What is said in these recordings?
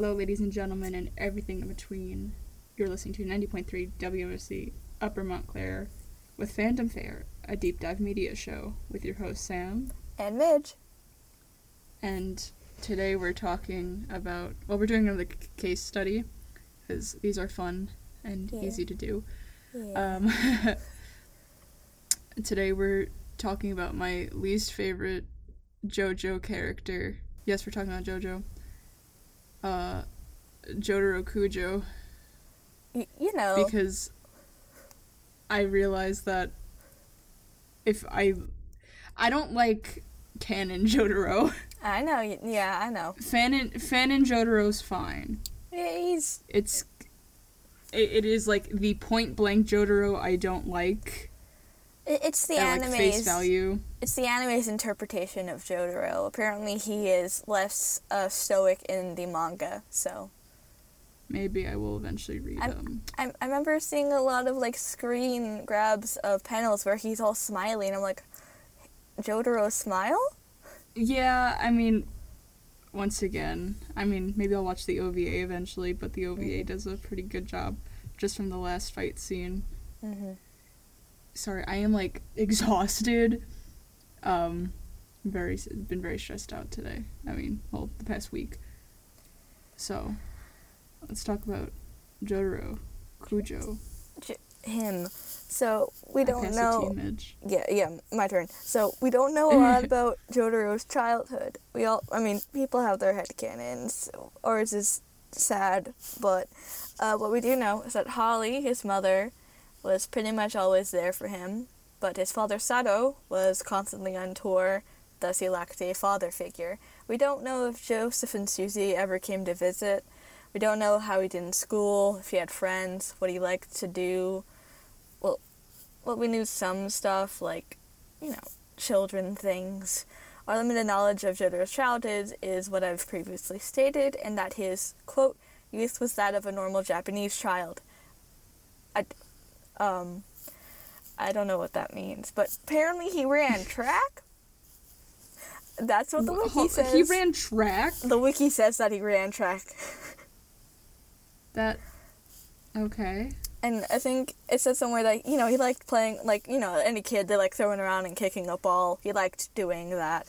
Hello, ladies and gentlemen, and everything in between. You're listening to 90.3 WMSC Upper Montclair with FandomFare, a deep dive media show with your host Sam. And Midge. And today we're talking about, well, we're doing another c- case study because these are fun and Yeah. easy to do. Yeah. Um, today we're talking about my least favorite JoJo character. Yes, we're talking about JoJo. Uh, Jotaro Kujo, Y- you know. because I realized that if I, I don't like canon Jotaro. I know. Yeah, I know. Fanon Fanon Jotaro's fine. Yeah, he's. It's, it, it is like the point blank Jotaro I don't like. It- It's the at like face anime's. value. It's the anime's interpretation of Jotaro. Apparently, he is less uh, stoic in the manga. So Maybe I will eventually read I'm- them. I, I remember seeing a lot of like screen grabs of panels where he's all smiling. I'm like, Jotaro smile? Yeah, I mean, once again, I mean, maybe I'll watch the OVA eventually, but the OVA Mhm. does a pretty good job just from the last fight scene. Mm-hmm. Sorry, I am like exhausted. Um, very been very stressed out today. I mean, well, the past week. So, let's talk about Jotaro, Kujo. Him. So we don't know. Yeah, yeah, my turn. So we don't know a lot about Jotaro's childhood. We all, I mean, people have their headcanons, or it's just sad, but uh, what we do know is that Holly, his mother, was pretty much always there for him, but his father Sato was constantly on tour, thus he lacked a father figure. We don't know if Joseph and Susie ever came to visit. We don't know how he did in school, if he had friends, what he liked to do. Well, well, we knew some stuff, like, you know, children things. Our limited knowledge of Jotaro's childhood is what I've previously stated, and that his, quote, youth was that of a normal Japanese child. I, um, I don't know what that means, but apparently he ran track. That's what the wiki says. He ran track? The wiki says that he ran track. That. Okay. And I think it said somewhere that, you know, he liked playing, like, you know, any kid, they like throwing around and kicking a ball. He liked doing that.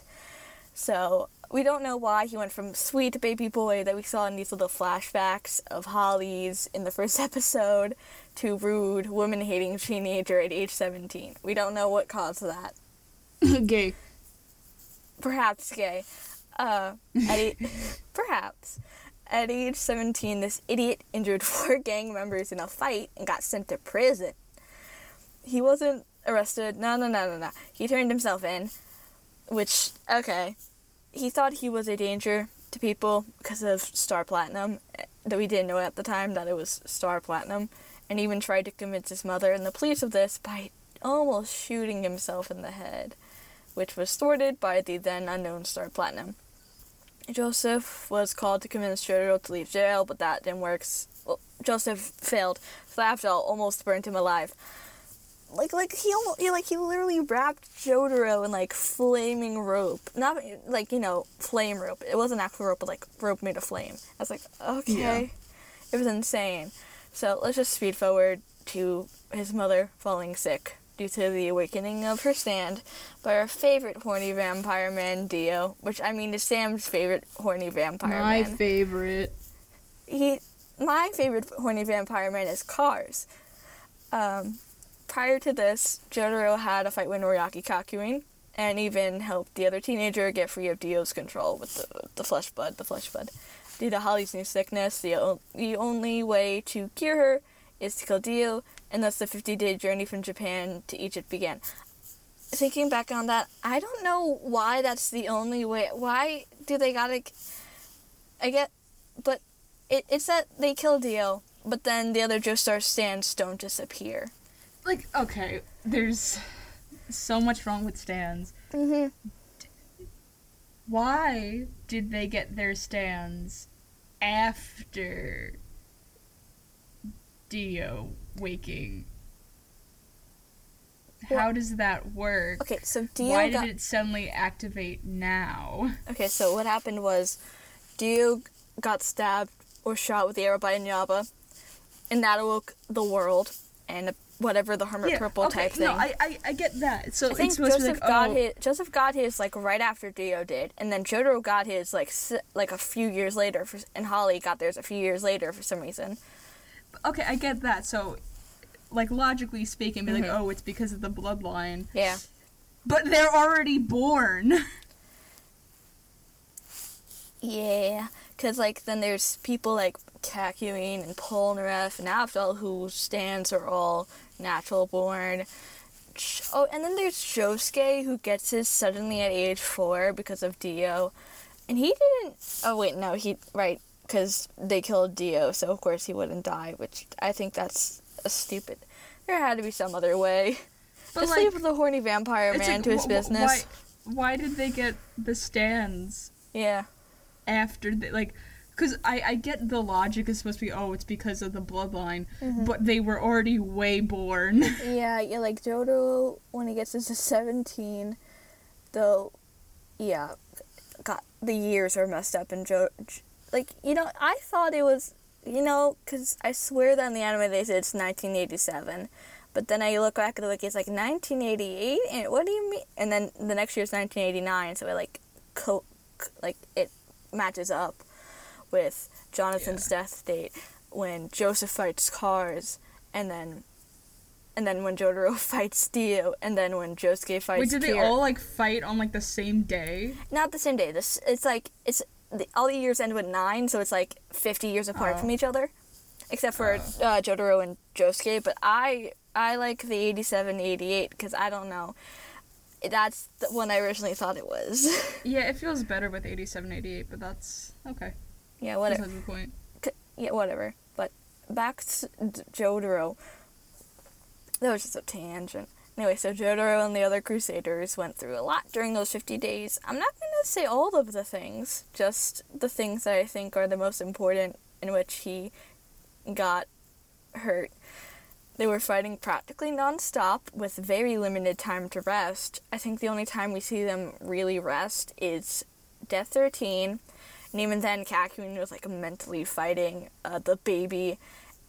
So, we don't know why he went from sweet baby boy that we saw in these little flashbacks of Holly's in the first episode to rude, woman hating teenager at age 17. We don't know what caused that. Gay. Perhaps gay. Uh, at e- perhaps. At age 17, this idiot injured four gang members in a fight and got sent to prison. He wasn't arrested. No, no, no, no, no. He turned himself in, which, okay. He thought he was a danger to people because of Star Platinum, that we didn't know at the time that it was Star Platinum, and even tried to convince his mother and the police of this by almost shooting himself in the head which was thwarted by the then unknown Star Platinum. Joseph was called to convince Jotaro to leave jail, but that didn't work. Well, Joseph failed. Slapjaw almost burned him alive. Like, like he almost, he, like he literally wrapped Jotaro in like flaming rope. Not like you know flame rope. It wasn't actual rope, but like rope made of flame. I was like, okay, it was insane. So let's just speed forward to his mother falling sick due to the awakening of her stand by our favorite horny vampire man, Dio, which I mean is Sam's favorite horny vampire My man. favorite. he, my favorite horny vampire man is Kars. Um, prior to this, Jotaro had a fight with Noriaki Kakyoin, and even helped the other teenager get free of Dio's control with the, the flesh bud, the flesh bud. Due to Holly's new sickness, the, o- the only way to cure her is to kill Dio, and thus the 50 day journey from Japan to Egypt began. Thinking back on that, I don't know why that's the only way. Why do they gotta. I get. But it, it's that they kill Dio, but then the other Joestar stands don't disappear. Like, okay, there's so much wrong with stands. Mm-hmm. Why did they get their stands after Dio waking? How does that work? Okay, so Dio Why got. did it suddenly activate now? Okay, so what happened was Dio got stabbed or shot with the arrow by Inyaba, and that awoke the world and whatever the hermit purple okay, type thing. No, I, I I get that. So I think Joseph like, got oh, his Joseph got his like right after Dio did, and then Jotaro got his like like a few years later, for, and Holly got theirs a few years later for some reason. okay, I get that. So, like logically speaking, be like, Mhm. oh, it's because of the bloodline. Yeah, But they're already born. yeah, because like then there's people like Kakyoin and Polnareff and Avdol whose stands are all natural born. Oh, and then there's Josuke who gets his suddenly at age four because of Dio, and he didn't. Oh wait, no, he right because they killed Dio, so of course he wouldn't die. Which I think that's a stupid. There had to be some other way. But Just like, leave the horny vampire man like, to his wh- business. Why, why did they get the stands Yeah, after the, like? Because I, I get the logic is supposed to be oh it's because of the bloodline, Mhm. but they were already way born. yeah, yeah. Like Jodo when he gets to seventeen, though, yeah, got the years are messed up and Joe, like you know, I thought it was you know, because I swear that in the anime they said it's 1987. But then I look back at the wiki, it's like 1988, and what do you mean? And then the next year is 1989, so it like, co- like it matches up with Jonathan's death date when Joseph fights Kars, and then, and then when Jotaro fights Dio, and then when Josuke fights. Wait, did they Kira. all like fight on like the same day? Not the same day. This it's like it's the, all the years end with nine, so it's like 50 years apart Oh. from each other, except for uh, Jotaro and Josuke. But I I like the 87, 88 because I don't know. That's the one I originally thought it was. Yeah, it feels better with 87, 88, but that's okay. Yeah, whatever. Besides the point. Yeah, whatever. But back to Jotaro. That was just a tangent. Anyway, so Jotaro and the other Crusaders went through a lot during those 50 days. I'm not going to say all of the things, just the things that I think are the most important in which he got hurt. They were fighting practically nonstop with very limited time to rest. I think the only time we see them really rest is Death 13. And even then, Kakyoin was like mentally fighting uh, the baby.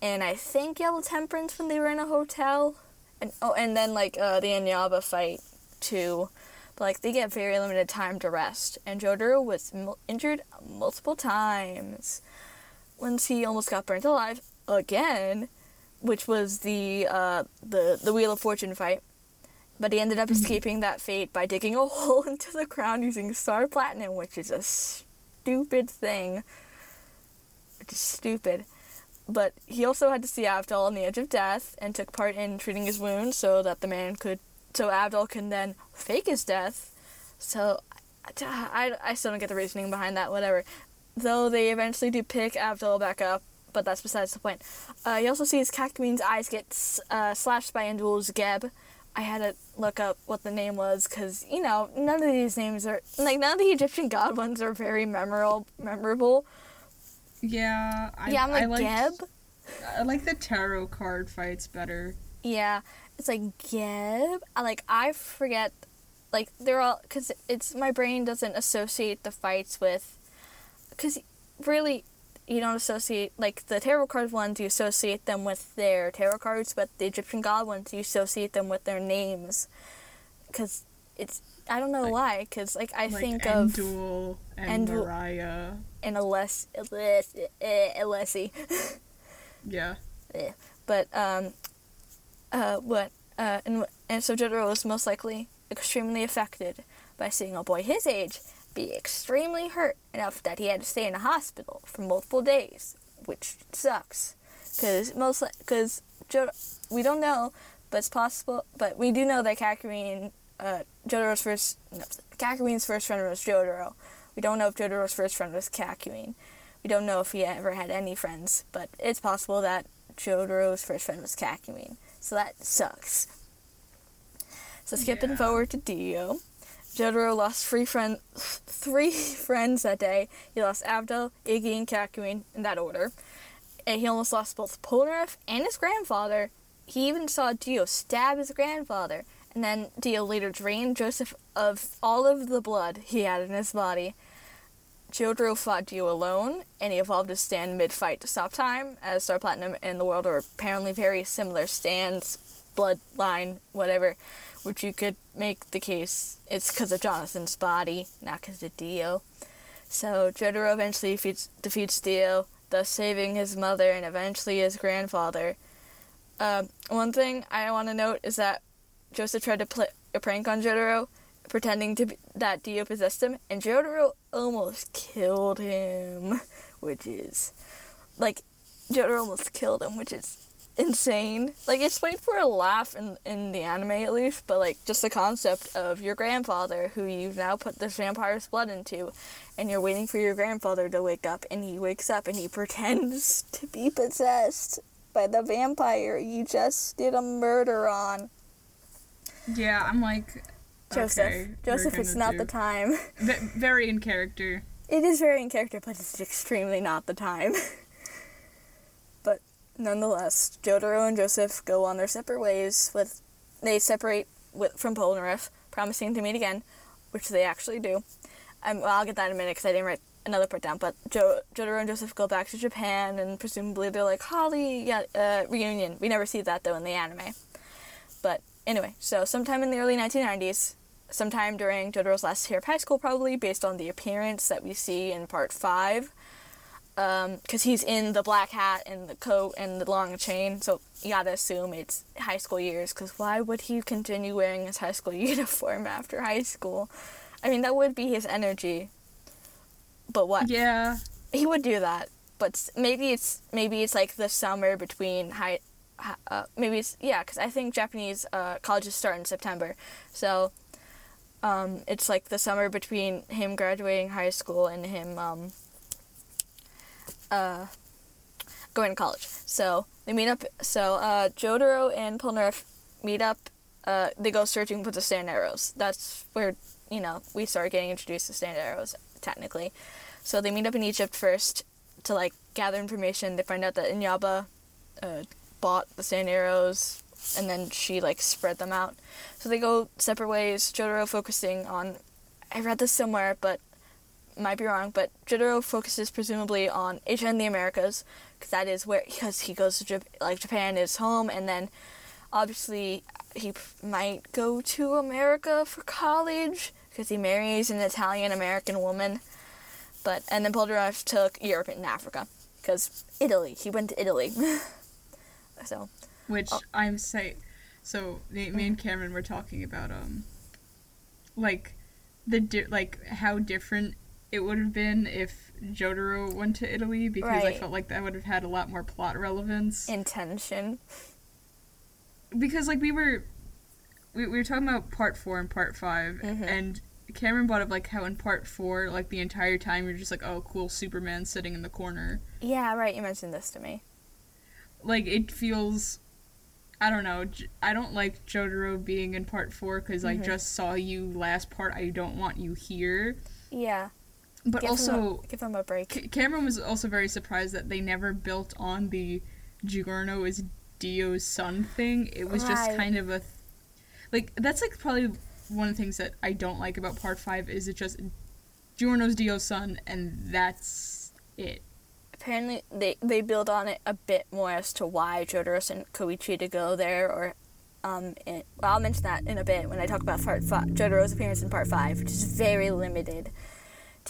And I think Yellow Temperance when they were in a hotel. And oh, and then like uh, the Anyaba fight too. But like they get very limited time to rest. And Jotaro was m- injured multiple times. Once he almost got burnt alive again, which was the uh, the the Wheel of Fortune fight. But he ended up escaping that fate by digging a hole into the ground using star platinum, which is a stupid thing. Is stupid. But he also had to see Abdul on the edge of death and took part in treating his wounds so that the man could, so Abdul can then fake his death. So I, I, I still don't get the reasoning behind that, whatever. Though they eventually do pick Abdul back up, but that's besides the point. Uh, he also sees Kakyoin's eyes get uh, slashed by N'Doul's Geb. I had to look up what the name was because you know none of these names are like none of the Egyptian god ones are very memorable. Memorable. Yeah, I, yeah, I'm like I like Geb. I like the tarot card fights better. Yeah, it's like Geb. I like I forget, like they're all because it's my brain doesn't associate the fights with, because really you don't associate like the tarot card ones you associate them with their tarot cards, but the Egyptian god ones you associate them with their names, because it's I don't know Like- why because like I like think of N'Doul and N'Doul- Mariah. an Alessi, Alessi, eh, Alessi. Yeah. but um, uh, what uh, and and so Jotaro was most likely extremely affected by seeing a boy his age be extremely hurt enough that he had to stay in a hospital for multiple days, which sucks, because most because we don't know, but it's possible. But we do know that Kakyoin, uh, Jotaro's first, no, Kakyoin's first friend was Jotaro. We don't know if Jotaro's first friend was Kakarine. We don't know if he ever had any friends, but it's possible that Jotaro's first friend was Kakyoin. So that sucks. So skipping Yeah. forward to Dio. Jotaro lost three friend, three friends that day. He lost Abdo, Iggy, and Kakyoin in that order. And he almost lost both Polnareff and his grandfather. He even saw Dio stab his grandfather. And then Dio later drained Joseph of all of the blood he had in his body. Jotaro fought Dio alone, and he evolved his stand mid-fight to stop time, as Star Platinum and the world are apparently very similar stands, bloodline, whatever, which you could make the case it's because of Jonathan's body, not because of Dio. So Jotaro eventually defeats, defeats Dio, thus saving his mother and eventually his grandfather. Um, one thing I want to note is that Joseph tried to play a prank on Jotaro, pretending to be, that Dio possessed him, and Jotaro almost killed him, which is like Jotaro almost killed him, which is insane. Like it's played for a laugh in in the anime at least, but like just the concept of your grandfather who you've now put this vampire's blood into, and you're waiting for your grandfather to wake up, and he wakes up and he pretends to be possessed by the vampire you just did a murder on. Yeah, I'm like. Joseph, okay, Joseph, it's not do- the time. Ve- very in character. It is very in character, but it's extremely not the time. nonetheless, Jotaro and Joseph go on their separate ways. With they separate with, from Polnareff, promising to meet again, which they actually do. Um, well, I'll get that in a minute because I didn't write another part down. But jo- Jotaro and Joseph go back to Japan, and presumably they're like Holly, yeah, uh, reunion. We never see that though in the anime. But anyway, so sometime in the early 1990s, sometime during Jotaro's last year of high school, probably based on the appearance that we see in part five. Because he's in the black hat and the coat and the long chain, so you gotta assume it's high school years. Because why would he continue wearing his high school uniform after high school? I mean, that would be his energy. But what? Yeah. he would do that but maybe it's maybe it's like the summer between high uh, maybe it's yeah because i think japanese uh, colleges start in september so um, it's like the summer between him graduating high school and him um, uh, going to college so they meet up so uh, jotaro and polnareff meet up uh, they go searching for the Stand arrows that's where you know we start getting introduced to Stand arrows technically so they meet up in Egypt first to like gather information. They find out that Inyaba uh, bought the stand arrows, and then she like spread them out. So they go separate ways. Jotaro focusing on, I read this somewhere, but might be wrong. But Jotaro focuses presumably on Asia and the Americas, because that is where because he goes to Jap- like Japan is home, and then obviously he p- might go to America for college because he marries an Italian American woman. But and then Polnareff took Europe and Africa because Italy. He went to Italy. so Which Oh. I'm say, so me, me and Cameron were talking about um, like, the di- like how different it would have been if Jotaro went to Italy because I felt like that would have had a lot more plot relevance. intention. because like we were, we, we were talking about part four and part 5 Mhm. and Cameron brought up like how in part four, like the entire time you're just like, oh, cool, Superman sitting in the corner. Yeah, right. You mentioned this to me. like it feels i don't know I don't like jotaro being in part four because i Mhm. just saw you last part i don't want you here Yeah. But give also him a, give him a break. C- cameron was also very surprised that they never built on the giorno is dio's son thing. It was just kind of a th- like that's like probably one of the things that i don't like about part five is it just giorno's dio's son and that's it. Apparently, they they build on it a bit more as to why Jotaro sent Koichi to go there, or um, it, well, I'll mention that in a bit when I talk about part five, Jotaro's appearance in part five, which is very limited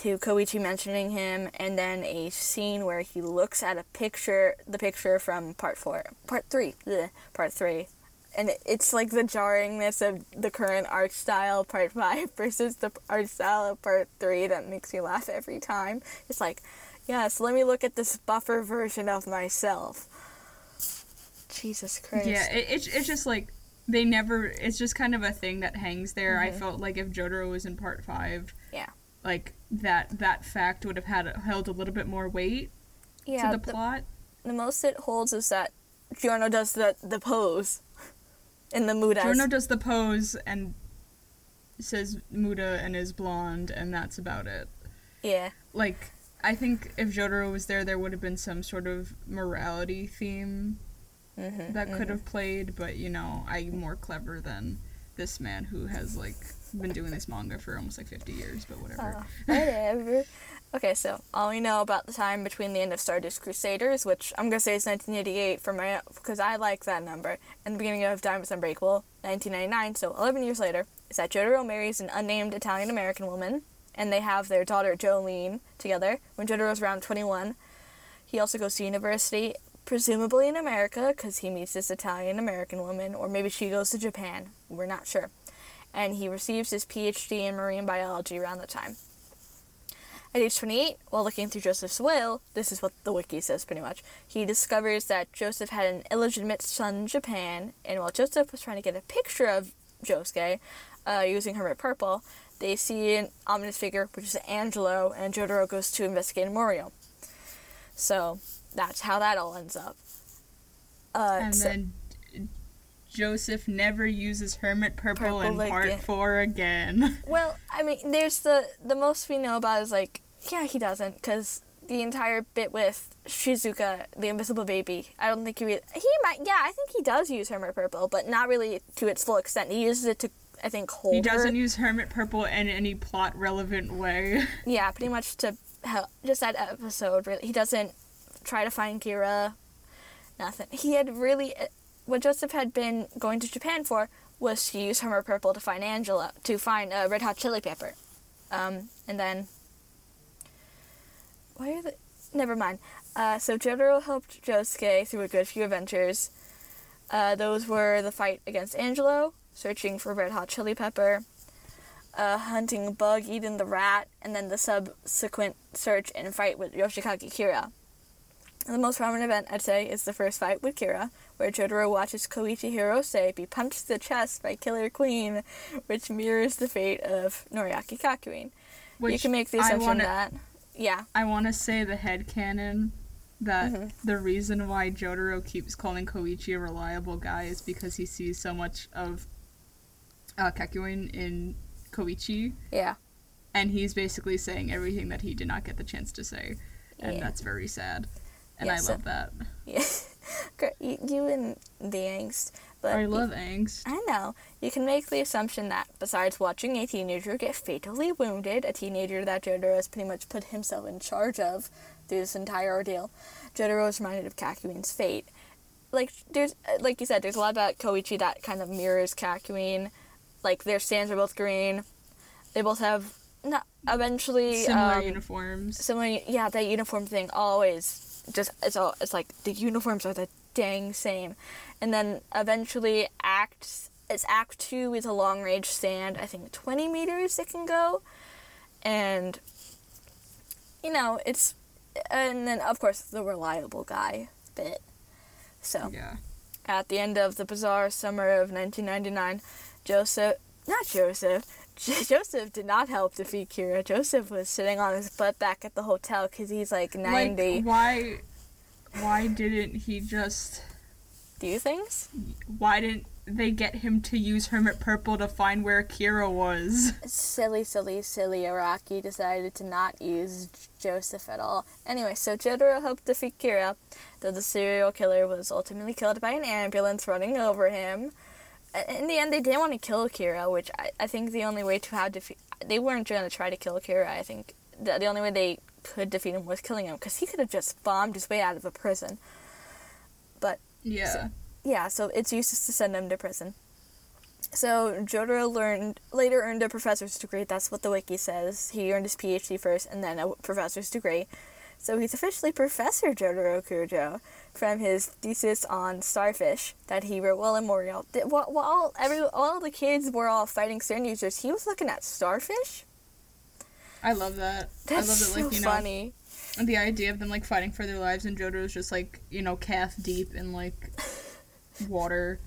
to Koichi mentioning him, and then a scene where he looks at a picture, the picture from part four, part three, bleh, part three, and it's like the jarringness of the current art style part five versus the art style of part three that makes me laugh every time. It's like, yes, let me look at this buffer version of myself. Jesus Christ. Yeah, it, it's it's just like they never. It's just kind of a thing that hangs there. I Mhm. felt like if Jotaro was in part five, Yeah. Like that that fact would have had held a little bit more weight yeah to the, the, plot. the most it holds is that Giorno does the, the pose in the mood as. Jotaro does the pose and says Muda and is blonde, and that's about it. Yeah. Like I think if Jotaro was there, there would have been some sort of morality theme Mm-hmm, that could have played, but you know, I'm more clever than this man who has like been doing this manga for almost like 50 years, but whatever. Uh, whatever. okay, so all we know about the time between the end of Stardust Crusaders, which I'm gonna say is 1988 for my because I like that number, and the beginning of Diamonds Unbreakable, 1999. So 11 years later, is that Jotaro marries an unnamed Italian American woman, and they have their daughter Jolyne together. When Jotaro's around 21, he also goes to university, presumably in America, because he meets this Italian American woman, or maybe she goes to Japan. We're not sure and he receives his PhD in marine biology around the time. At age 28, while looking through Joseph's will, this is what the wiki says pretty much, he discovers that Joseph had an illegitimate son in Japan, and while Joseph was trying to get a picture of Josuke uh, using Hermit Purple, they see an ominous figure, which is Angelo, and Jotaro goes to investigate Morioh. So that's how that all ends up. Uh, and so, then Joseph never uses hermit purple, purple in part again. four again. Well, I mean, there's the the most we know about is like, yeah, he doesn't because the entire bit with Shizuka, the invisible baby. I don't think he really, he might. Yeah, I think he does use hermit purple, but not really to its full extent. He uses it to. I think hold. He doesn't her. use hermit purple in any plot relevant way. yeah, pretty much to help. Just that episode, really. He doesn't try to find Kira. Nothing. He had really what Joseph had been going to Japan for was to use Hermit Purple to find Angelo, to find uh, Red Hot Chili Pepper. Um, and then, why are the, never mind. Uh, so Jotaro helped Josuke through a good few adventures. Uh, those were the fight against Angelo, searching for Red Hot Chili Pepper, uh, hunting Bug eating the rat, and then the subsequent search and fight with Yoshikage Kira. The most prominent event, I'd say, is the first fight with Kira, where Jotaro watches Koichi Hirose be punched to the chest by Killer Queen, which mirrors the fate of Noriaki Kakyoin. Which you can make the assumption wanna, that, yeah. I want to say the head canon that mm-hmm. the reason why Jotaro keeps calling Koichi a reliable guy is because he sees so much of uh, Kakyoin in Koichi. Yeah. And he's basically saying everything that he did not get the chance to say. And yeah. that's very sad. And yeah, I so, love that. Yeah. you, you and the angst. But I love angst. I know. You can make the assumption that besides watching a teenager get fatally wounded, a teenager that Jotaro has pretty much put himself in charge of through this entire ordeal, Jotaro is reminded of Kakyoin's fate. Like there's like you said, there's a lot about Koichi that kind of mirrors Kakyoin. Like their stands are both green. They both have not eventually similar um, uniforms. Similar, yeah, that uniform thing always just it's all it's like the uniforms are the dang same, and then eventually Act it's Act Two is a long range stand. I think twenty meters it can go, and you know it's and then of course the reliable guy bit. So yeah. At the end of the bizarre summer of 1999, Joseph, not Joseph, Joseph did not help defeat Kira. Joseph was sitting on his butt back at the hotel because he's like 90. Like, why, why didn't he just do things? Why didn't they get him to use Hermit Purple to find where Kira was? Silly, silly, silly Araki decided to not use Joseph at all. Anyway, so Jotaro helped defeat Kira, though the serial killer was ultimately killed by an ambulance running over him in the end, they didn't want to kill Kira, which I, I think the only way to have defeat they weren't going to try to kill Kira. I think the, the only way they could defeat him was killing him because he could have just bombed his way out of a prison. But yeah, so, yeah. So it's useless to send him to prison. So Jotaro learned later earned a professor's degree. That's what the wiki says. He earned his PhD first, and then a professor's degree. So he's officially Professor Jotaro Kujo from his thesis on starfish that he wrote while in Montreal. While, while every all the kids were all fighting stand users, he was looking at starfish. I love that. That's I love it. Like so you know, funny. the idea of them like fighting for their lives, and Jotaro's just like you know calf deep in like water.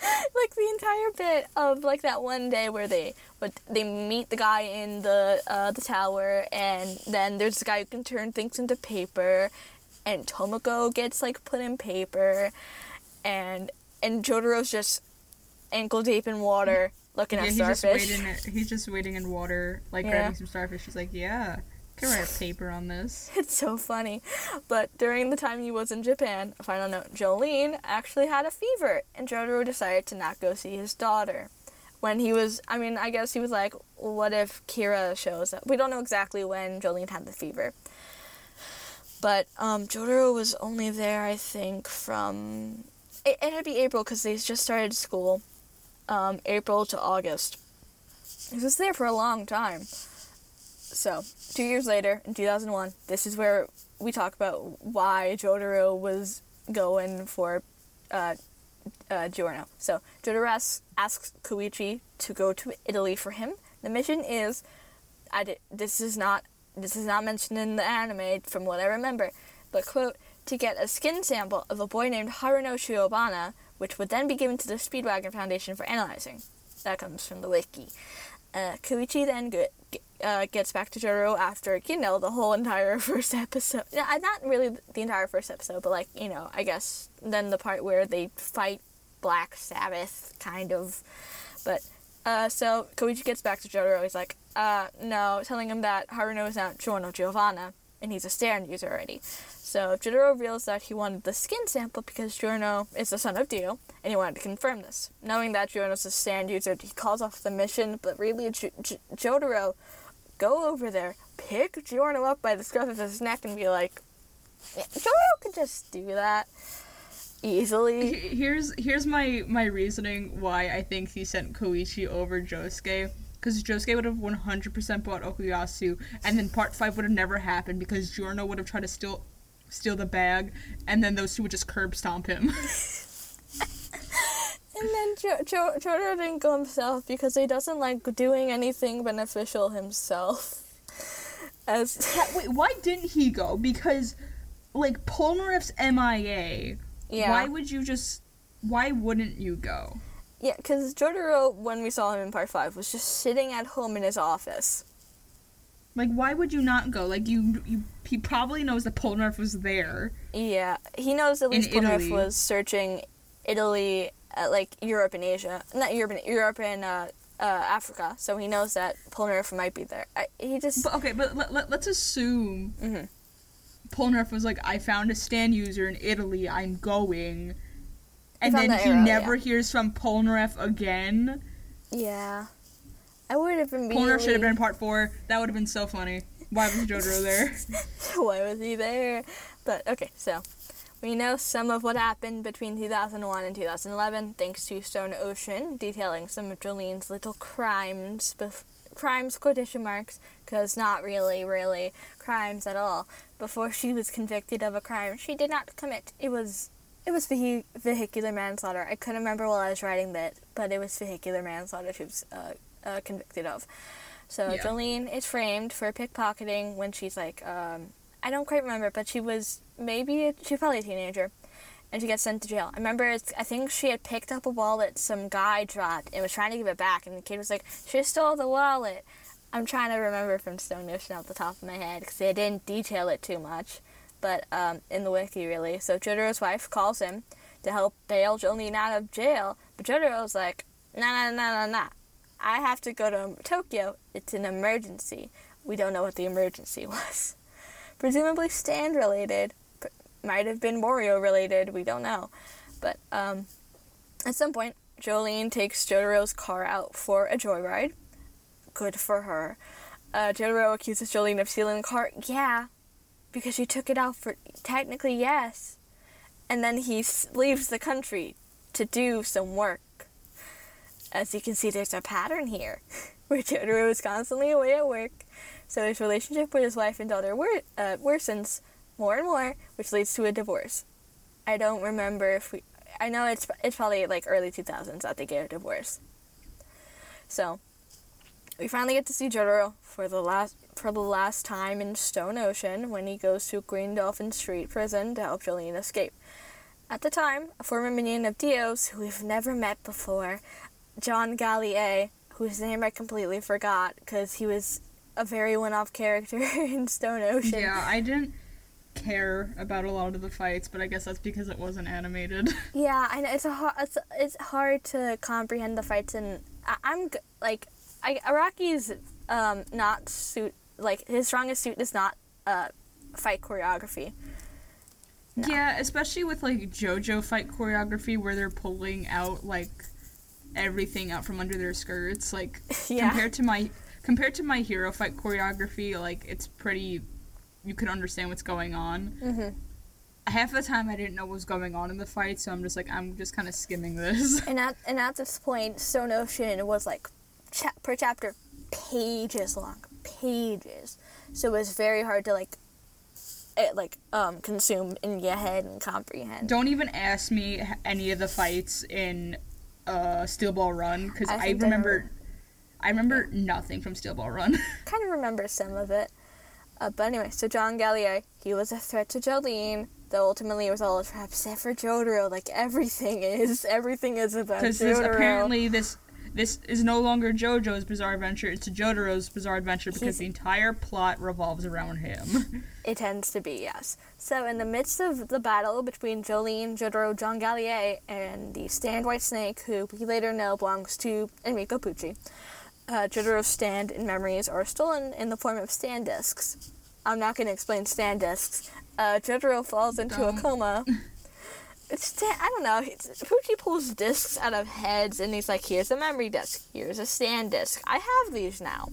like the entire bit of like that one day where they but they meet the guy in the uh, the tower and then there's the guy who can turn things into paper and Tomoko gets like put in paper and and Jotaro's just ankle deep in water looking yeah, at he's starfish. Just waiting, he's just waiting in water, like yeah. grabbing some starfish. He's like, yeah, can write a paper on this. It's so funny. But during the time he was in Japan, final note, Jolyne actually had a fever, and Jotaro decided to not go see his daughter. when he was, I mean, I guess he was like, what if Kira shows up? We don't know exactly when Jolyne had the fever. But um, Jotaro was only there, I think, from. It, it had to be April because they just started school. Um, April to August. He was there for a long time. So, two years later, in 2001, this is where we talk about why Jotaro was going for uh, uh, Giorno. So, Jotaro asks, asks Koichi to go to Italy for him. The mission is, I this is not this is not mentioned in the anime from what I remember, but quote, to get a skin sample of a boy named Haruno Shiobana, which would then be given to the Speedwagon Foundation for analyzing. That comes from the wiki. Uh, Koichi then get, uh, gets back to Jotaro after, you know, the whole entire first episode. Yeah, not really the entire first episode, but like, you know, I guess then the part where they fight Black Sabbath, kind of. But, uh, so Koichi gets back to Jotaro. He's like, uh, no, telling him that Haruno is now Giorno Giovanna, and he's a stand user already. So Jotaro reveals that he wanted the skin sample because Giorno is the son of Dio, and he wanted to confirm this. Knowing that Giorno's a stand user, he calls off the mission, but really, J- J- Jotaro, go over there, pick Giorno up by the scruff of his neck, and be like, yeah, Jotaro could just do that easily. Here's here's my my reasoning why I think he sent Koichi over Josuke because Josuke would have 100% bought Okuyasu, and then part 5 would have never happened because Giorno would have tried to steal steal the bag, and then those two would just curb stomp him. and then jo- jo- Jotaro didn't go himself because he doesn't like doing anything beneficial himself. As yeah, wait, why didn't he go? Because, like, Polnareff's MIA. Yeah. Why would you just? Why wouldn't you go? Yeah, because Jotaro, when we saw him in part five, was just sitting at home in his office. Like, why would you not go? Like, you, you he probably knows that Polnareff was there. Yeah, he knows at least Polnareff was searching Italy, uh, like Europe and Asia, not Europe, and, Europe and uh, uh, Africa. So he knows that Polnareff might be there. I, he just. But, okay, but let, let, let's assume mm-hmm. Polnareff was like, I found a stand user in Italy. I'm going and then he arrow, never yeah. hears from Polnareff again. Yeah. I would have been. Polnareff should have been part four. That would have been so funny. Why was Jotaro there? Why was he there? But okay, so we know some of what happened between 2001 and 2011 thanks to Stone Ocean, detailing some of Jolyne's little crimes, bef- crimes quotation marks, because not really, really crimes at all. Before she was convicted of a crime she did not commit. It was it was vehi- vehicular manslaughter. I couldn't remember while I was writing that, but it was vehicular manslaughter she was uh, uh, convicted of. So yeah. Jolyne is framed for pickpocketing when she's like, um, I don't quite remember, but she was maybe she's probably a teenager, and she gets sent to jail. I remember, I think she had picked up a wallet some guy dropped and was trying to give it back, and the kid was like, "She stole the wallet." I'm trying to remember from Stone Ocean off the top of my head because they didn't detail it too much but um, in the wiki really. So Jotaro's wife calls him to help bail Jolyne out of jail, but Jotaro's like, nah, nah, nah, nah, nah. I have to go to Tokyo. It's an emergency. We don't know what the emergency was. Presumably stand related. Might have been Wario related. We don't know. But um, at some point, Jolyne takes Jotaro's car out for a joyride. Good for her. Uh, Jotaro accuses Jolyne of stealing the car. Yeah, because she took it out for technically yes and then he leaves the country to do some work as you can see there's a pattern here where Jotaro is constantly away at work so his relationship with his wife and daughter wor- uh, worsens more and more which leads to a divorce i don't remember if we i know it's it's probably like early 2000s that they get a divorce so we finally get to see Jotaro for the last for the last time in Stone Ocean when he goes to Green Dolphin Street prison to help Jolyne escape. At the time, a former minion of Dio's who we've never met before, Johngalli A, whose name I completely forgot because he was a very one-off character in Stone Ocean. Yeah, I didn't care about a lot of the fights, but I guess that's because it wasn't animated. yeah, I know it's a it's it's hard to comprehend the fights, and I, am like I Araki's um not suit like his strongest suit is not uh, fight choreography. No. Yeah, especially with like JoJo fight choreography where they're pulling out like everything out from under their skirts. Like Yeah. compared to my compared to my hero fight choreography, like it's pretty. You can understand what's going on. hmm Half the time, I didn't know what was going on in the fight, so I'm just like, I'm just kind of skimming this. And at and at this point, Stone Ocean was like cha- per chapter pages long, pages. So it was very hard to like it, like um consume in your head and comprehend. Don't even ask me any of the fights in uh, Steel Ball Run because I, I remember, I remember nothing from Steel Ball Run. kind of remember some of it. Uh, but anyway, so Johngalli A, he was a threat to Jolyne, though ultimately it was all a trap, except for Jotaro. Like everything is, everything is about Because Jotaro. apparently this this is no longer JoJo's Bizarre Adventure; it's Jotaro's Bizarre Adventure because He's- the entire plot revolves around him. It tends to be, yes. So in the midst of the battle between Jolyne, Jotaro, Johngalli A, and the Stand White Snake, who we later know belongs to Enrico Pucci, uh, Jotaro's stand and memories are stolen in the form of stand discs. I'm not going to explain stand discs. Uh, Jotaro falls into Don't. a coma. It's I don't know. Pucci pulls discs out of heads, and he's like, "Here's a memory disc. Here's a stand disc. I have these now."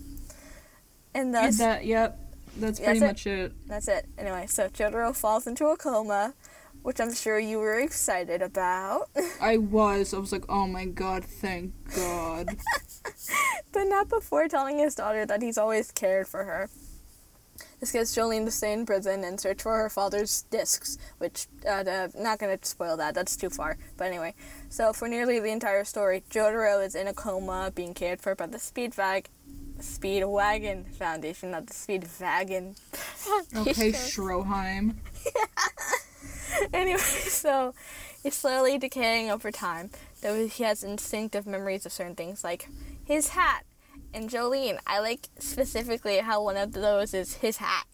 And thus, that, yep, that's pretty That's it. much it. that's it. Anyway, so Jotaro falls into a coma, which I'm sure you were excited about, I was. I was like, oh my god, thank God. but not before telling his daughter that he's always cared for her. This gets Jolyne to stay in prison and search for her father's discs, which, uh, uh, not gonna spoil that, that's too far. But anyway, so for nearly the entire story, Jotaro is in a coma, being cared for by the Speedwag, Speedwagon Foundation, not the Speed Speedwagon Okay, Schroheim. Stroheim. anyway, so he's slowly decaying over time, though he has instinctive memories of certain things like his hat and Jolyne. I like specifically how one of those is his hat.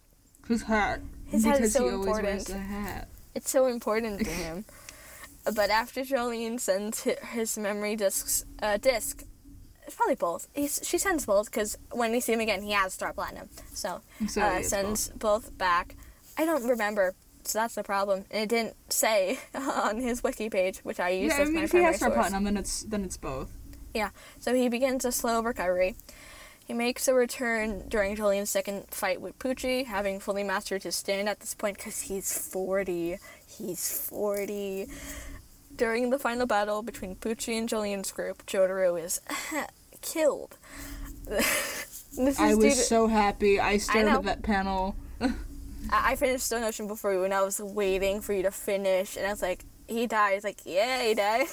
His hat. His hat is so important. hat. It's so important to him. but after Jolyne sends his memory discs, uh, disc, it's probably both. He's, she sends both because when we see him again, he has Star Platinum. So, So, uh, sends both. back. I don't remember, so that's the problem. And it didn't say on his wiki page, which I use Yeah, I as mean, my if he has Star source. Platinum, then it's then it's both. Yeah, so he begins a slow recovery. He makes a return during Jolyne's second fight with Pucci, having fully mastered his stand at this point because he's 40. He's 40. During the final battle between Pucci and Jolyne's group, Jotaro is killed. is I was to- so happy. I stared know. at that panel. I I finished Stone Ocean before you, and I was waiting for you to finish, and I was like, he died. It's like, yeah, he died.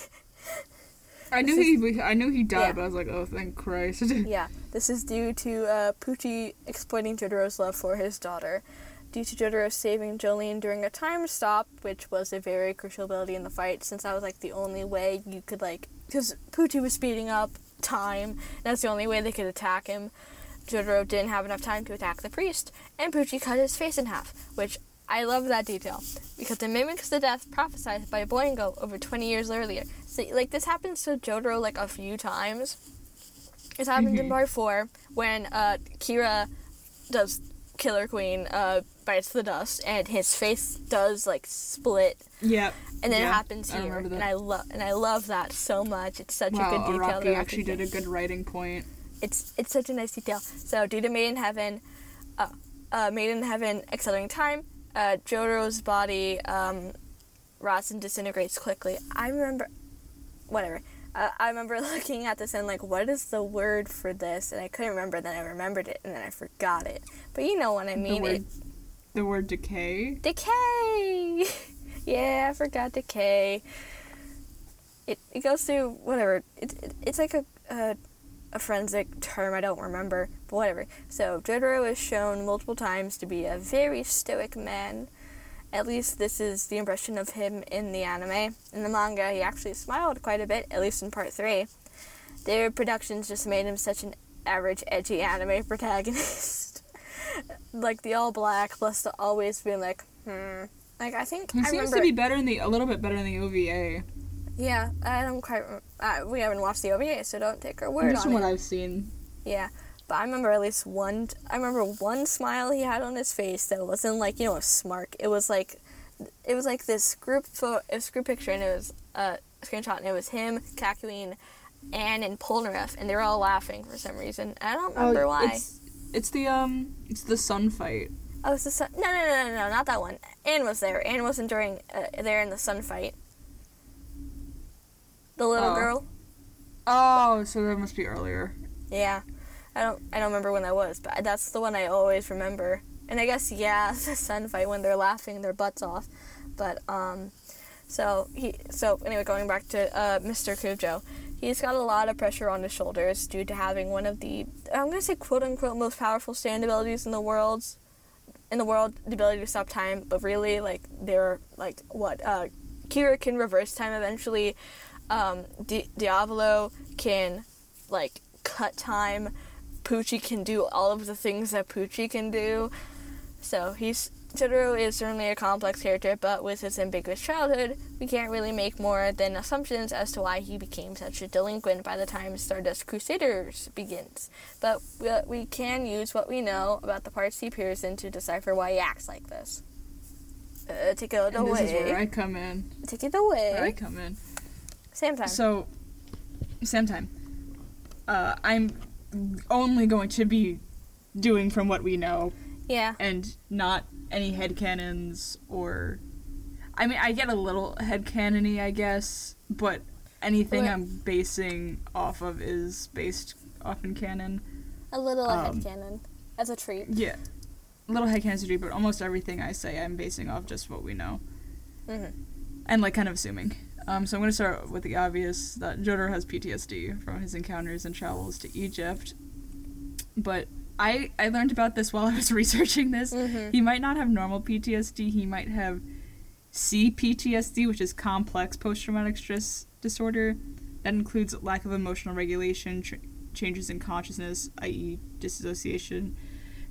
I knew This he I knew he died, Yeah. but I was like, oh, thank Christ. Yeah, this is due to uh, Pucci exploiting Jotaro's love for his daughter. Due to Jotaro saving Jolyne during a time stop, which was a very crucial ability in the fight, since that was like the only way you could like, because Pucci was speeding up time, that's the only way they could attack him. Jotaro didn't have enough time to attack the priest, and Pucci cut his face in half, which I love that detail because it mimics the death prophesied by Boingo over 20 years earlier. So, like, this happens to Jotaro like a few times. It's happened in Mhm. part four when uh, Kira does Killer Queen uh, bites the dust and his face does like split, yep. and then it Yeah, happens I here, remember and. I love and I love that so much. It's such a good detail. Araki actually did a good writing point. It's it's such a nice detail. So due to Made in Heaven, uh, uh, Made in Heaven accelerating time, uh, Jotaro's body um, rots and disintegrates quickly. I remember, whatever. Uh, I remember looking at this and like, what is the word for this? And I couldn't remember. Then I remembered it, and then I forgot it. But you know what I mean. the It word, the word decay. decay. yeah, I forgot decay. It it goes through whatever. It, it it's like a, a a forensic term I don't remember, but whatever. So Jotaro is shown multiple times to be a very stoic man. At least this is the impression of him in the anime. In the manga, he actually smiled quite a bit, at least in part three. David Productions just made him such an average, edgy anime protagonist. like the all black, plus the always being like, hmm. Like I think He I seems remember. to be better in the a little bit better in the OVA. Yeah, I don't quite. rem- Uh, we haven't watched the OVA, so don't take our word Just on from it. what I've seen. Yeah, but I remember at least one. I remember one smile he had on his face that wasn't like you know a smirk. It was like, it was like this group photo, this group picture, and it was a screenshot, and it was him, Kakyoin, Anne and Polnareff, and they were all laughing for some reason. I don't remember why. Oh, It's, it's the um it's the sun fight. Oh, it's the sun. No, no, no, no, no, not that one. Anne was there. Anne wasn't during uh, there in the sun fight. The little Oh. girl. Oh, so that must be earlier. Yeah, I don't. I don't remember when that was, but that's the one I always remember. And I guess yeah, the sun fight when they're laughing their butts off. But um, so he. So anyway, going back to uh, Mr. Kujo, he's got a lot of pressure on his shoulders due to having one of the I'm gonna say quote unquote most powerful stand abilities in the world. In the world, the ability to stop time, but really, like they're like what? Uh, Kira can reverse time eventually. Um, Di- Diavolo can like cut time. Pucci can do all of the things that Pucci can do. So he's Jotaro is certainly a complex character, but with his ambiguous childhood, we can't really make more than assumptions as to why he became such a delinquent by the time Stardust Crusaders begins. But we, we can use what we know about the parts he appears in to decipher why he acts like this. Uh, take it And this is where away. I come in. Take it away. Where I away. come in. Same time. So, same time. Uh, I'm only going to be doing from what we know yeah. and not any head headcanons or. I mean, I get a little head headcanony, I guess, but anything. I'm basing off of is based off in canon. A little um, headcanon. As a treat. Yeah. A little headcanons to do, but almost everything I say I'm basing off just what we know. hmm and like kind of assuming. Um, so I'm going to start with the obvious that Jotaro has PTSD from his encounters and travels to Egypt. But I I learned about this while I was researching this. Mhm. He might not have normal PTSD. He might have CPTSD, which is complex post-traumatic stress disorder. That includes lack of emotional regulation, tr- changes in consciousness, i.e., dissociation,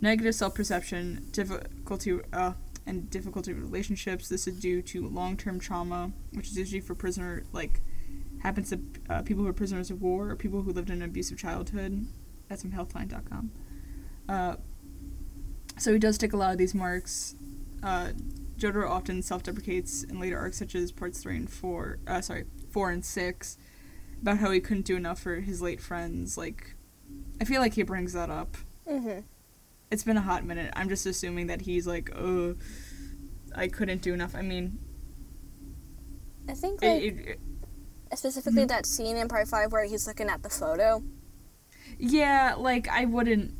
negative self-perception, difficulty uh, and difficulty with relationships. This is due to long-term trauma, which is usually for prisoner like happens to uh, people who are prisoners of war or people who lived in an abusive childhood. That's from Healthline.com. Uh, so he does take a lot of these marks. Uh, often self-deprecates in later arcs, such as parts three and four. Uh, sorry, four and six, about how he couldn't do enough for his late friends. Like, I feel like he brings that up hmm it's been a hot minute. I'm just assuming that he's like, oh, I couldn't do enough. I mean, I think like it, it- specifically Mhm. that scene in part five where he's looking at the photo. yeah, like I wouldn't.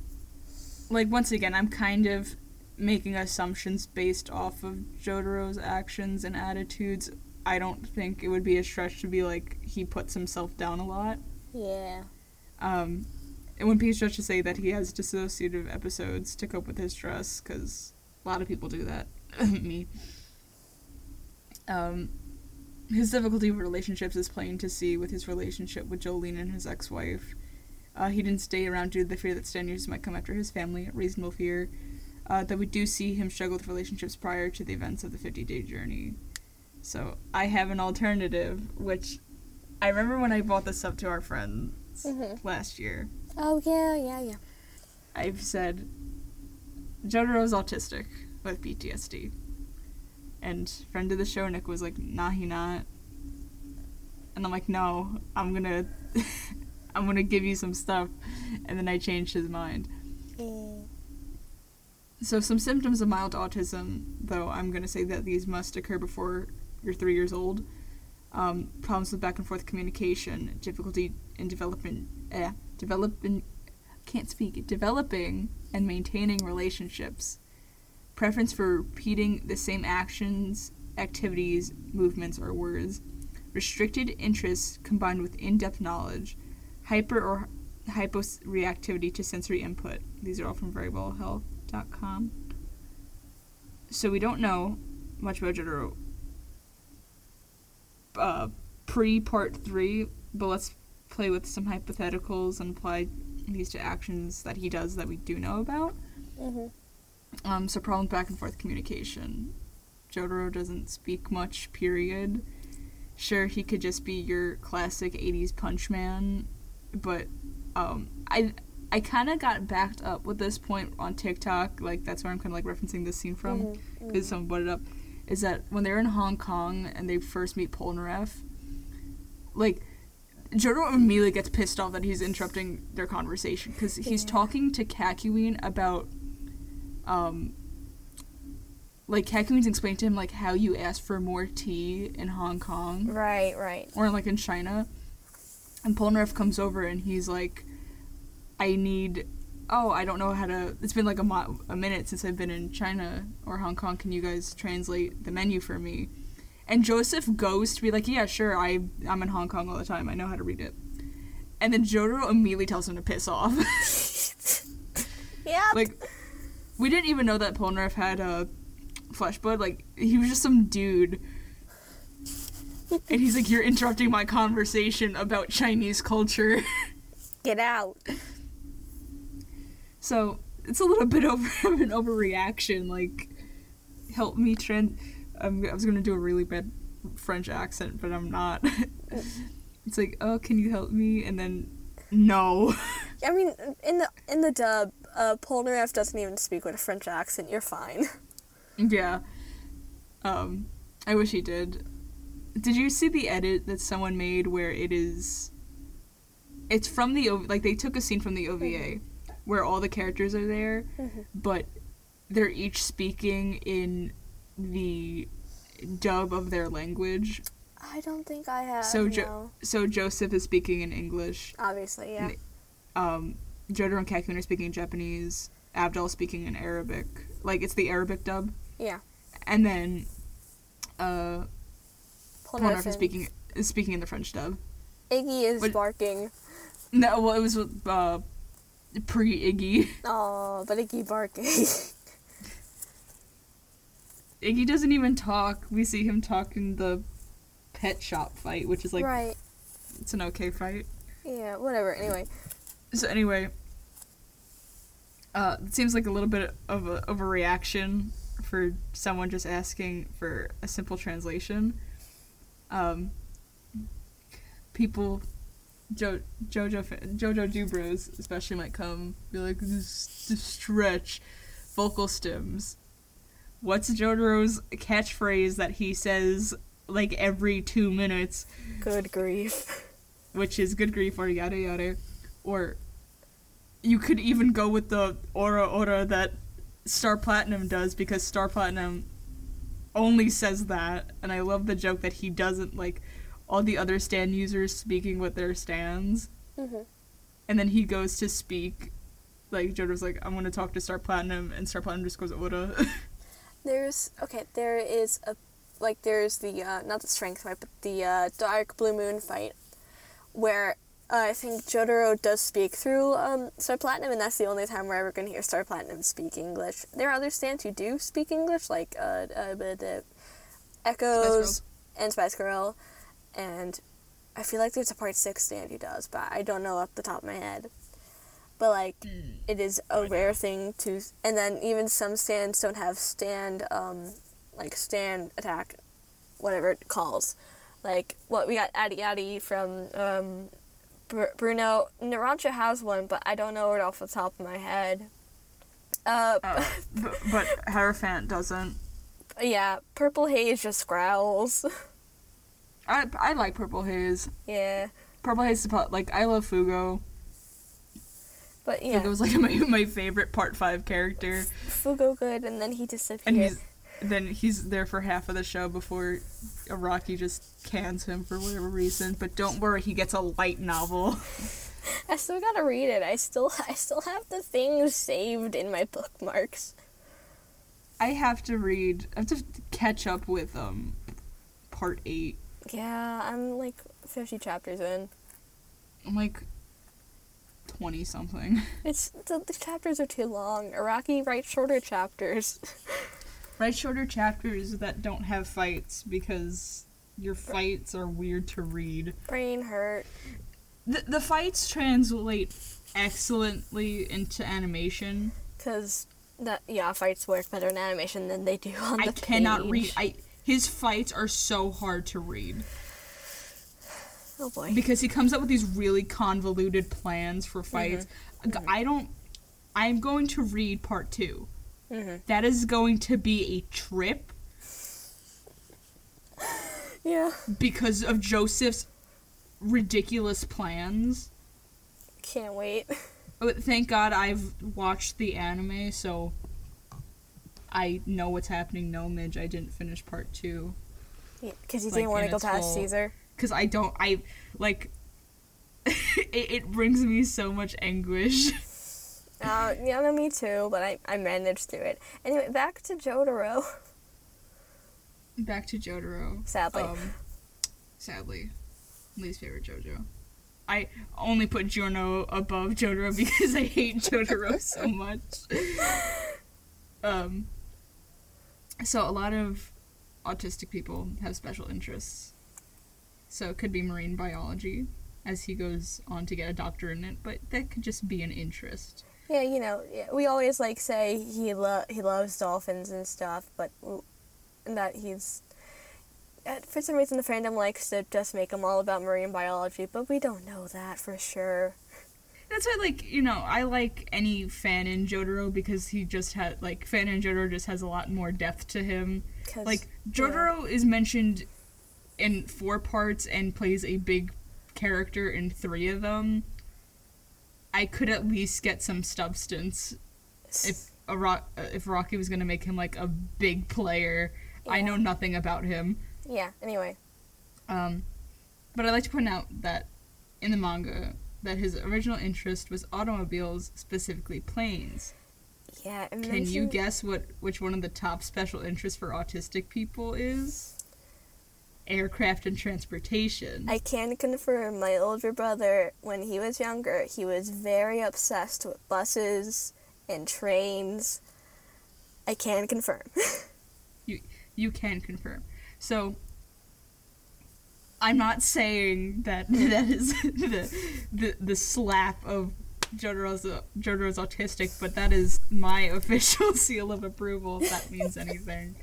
Like once again, I'm kind of making assumptions based off of Jotaro's actions and attitudes. I don't think it would be a stretch to be like he puts himself down a lot. Yeah. Um, it wouldn't be a stretch to say that he has dissociative episodes to cope with his stress, because a lot of people do that. Me. Um, his difficulty with relationships is plain to see with his relationship with Jolyne and his ex-wife. Uh, he didn't stay around due to the fear that stand users might come after his family, reasonable fear. Uh, that we do see him struggle with relationships prior to the events of the 50-day journey. So I have an alternative, which I remember when I brought this up to our friends Mhm. last year. Oh yeah, yeah, yeah. I've said Jotaro's autistic with PTSD. And friend of the show Nick was like, nah he not. And I'm like, no, I'm gonna I'm gonna give you some stuff and then I changed his mind. Mm. So some symptoms of mild autism, though I'm gonna say that these must occur before you're three years old. Um, problems with back and forth communication, difficulty in development, eh, developing, can't speak, developing and maintaining relationships, preference for repeating the same actions, activities, movements, or words, restricted interests combined with in-depth knowledge, hyper or hyporeactivity to sensory input. These are all from variablehealth.com So we don't know much about Jotaro uh, pre part three, but let's play with some hypotheticals and apply these to actions that he does that we do know about. Mhm. Um, so problems back and forth communication. Jotaro doesn't speak much, period. Sure, he could just be your classic 80s punch man, but um, I I kind of got backed up with this point on TikTok. Like, that's where I'm kind of like referencing this scene from because mhm. someone brought it up, is that when they're in Hong Kong and they first meet Polnareff, like Jotaro immediately gets pissed off that he's interrupting their conversation because he's Yeah. talking to Kakyoin about, um, like Kakyoin's explained to him like how you ask for more tea in Hong Kong Right, right. or like in China, and Polnareff comes over and he's like, I need. Oh, I don't know how to. It's been like a, mo- a minute since I've been in China or Hong Kong. Can you guys translate the menu for me? And Joseph goes to be like, yeah, sure. I I'm in Hong Kong all the time. I know how to read it. And then Jotaro immediately tells him to piss off. Yeah. like, we didn't even know that Polnareff had a flesh bud. Like, he was just some dude. And he's like, you're interrupting my conversation about Chinese culture. get out. so it's a little bit over of an overreaction. Like, help me trend. Um, I was gonna do a really bad French accent, but I'm not. it's like, oh, can you help me? And then, no. I mean, in the in the dub, uh, Polnareff doesn't even speak with a French accent. You're fine. yeah. Um, I wish he did. Did you see the edit that someone made where it is? It's from the O- like they took a scene from the OVA where all the characters are there, Mhm. but they're each speaking in the dub of their language. I don't think I have. So Jo- So Joseph is speaking in English. Obviously, yeah. Um, Jotaro and Kakyoin are speaking in Japanese. Abdel is speaking in Arabic. Like it's the Arabic dub. Yeah. And then, uh, Polnareff is speaking is speaking in the French dub. Iggy is What- barking. No, well, it was uh, pre Iggy. Oh, but Iggy barking. Iggy doesn't even talk. We see him talk in the pet shop fight, which is like right. it's an okay fight. Yeah. Whatever. Anyway. So anyway, uh, it seems like a little bit of a of a reaction for someone just asking for a simple translation. Um, people, jo- Jojo fa- Jojo Dubros especially might come be like this, this stretch vocal stems. What's Jotaro's catchphrase that he says like every two minutes? Good grief. which is good grief or yada yada, or you could even go with the ora ora that Star Platinum does because Star Platinum only says that, and I love the joke that he doesn't like all the other stand users speaking with their stands, hmm and then he goes to speak. Like Jotaro's like, I'm gonna talk to Star Platinum, and Star Platinum just goes ora. There's okay. There is a like there's the uh, not the strength fight, but the uh, dark blue moon fight, where uh, I think Jotaro does speak through um, Star Platinum, and that's the only time we're ever going to hear Star Platinum speak English. There are other stands who do speak English, like uh, uh, but, uh, Echoes and Spice Girl, and I feel like there's a Part Six stand who does, but I don't know off the top of my head. But like, it is a rare thing to, and then even some stands don't have stand, um, like stand attack, whatever it calls. Like what we got Ari Ari from um, Br- Bruno. Narancia has one, but I don't know it off the top of my head. Uh, uh, but, but Hierophant doesn't. yeah, Purple Haze just growls. I I like Purple Haze. yeah, Purple Haze is like I love Fugo. But Yeah. It was like my, my favorite part five character. Fugo good, and then he disappeared. And he's then he's there for half of the show before Araki just cans him for whatever reason. But don't worry, he gets a light novel. I still gotta read it. I still I still have the things saved in my bookmarks. I have to read I have to catch up with um part eight. Yeah, I'm like 50 chapters in. I'm like twenty something. It's the, the chapters are too long. Araki writes shorter chapters. Write shorter chapters that don't have fights because your fights are weird to read. Brain hurt. The the fights translate excellently into animation. Cause that yeah, fights work better in animation than they do on the I cannot page. read. I his fights are so hard to read oh boy. because he comes up with these really convoluted plans for fights. Mm-hmm. I don't. I'm going to read part two. Mhm. That is going to be a trip Yeah. because of Joseph's ridiculous plans. Can't wait. Oh, Thank God I've watched the anime, so I know what's happening. No, Midge, I didn't finish part two Because you Like, didn't want to go past full- Caesar. Because I don't. I like. it, it brings me so much anguish. Uh, yeah, no, me too, but I, I managed through it. Anyway, back to Jotaro. Back to Jotaro. Sadly. Um, sadly, least favorite JoJo. I only put Giorno above Jotaro because I hate Jotaro so much. Um, so a lot of autistic people have special interests. So it could be marine biology, as he goes on to get a doctorate in it, but that could just be an interest. Yeah, you know, we always like say he lo- he loves dolphins and stuff, but that he's for some reason the fandom likes to just make him all about marine biology, but we don't know that for sure. That's why, like, you know, I like any fan in Jotaro because he just had, like, fan in Jotaro just has a lot more depth to him. Like, Jotaro is mentioned in four parts and plays a big character in three of them. I could at least get some substance if a if Araki was gonna make him like a big player. yeah. I know nothing about him. yeah. Anyway, Um, but I'd like to point out that in the manga, that his original interest was automobiles, specifically planes. yeah. and Can you guess what which one of the top special interests for autistic people is? Aircraft and transportation. I can confirm my older brother, when he was younger, he was very obsessed with buses and trains. I can confirm. you you can confirm. So I'm not saying that that is the the, the slap of Jotaro's Jotaro's autistic, but that is my official seal of approval if that means anything.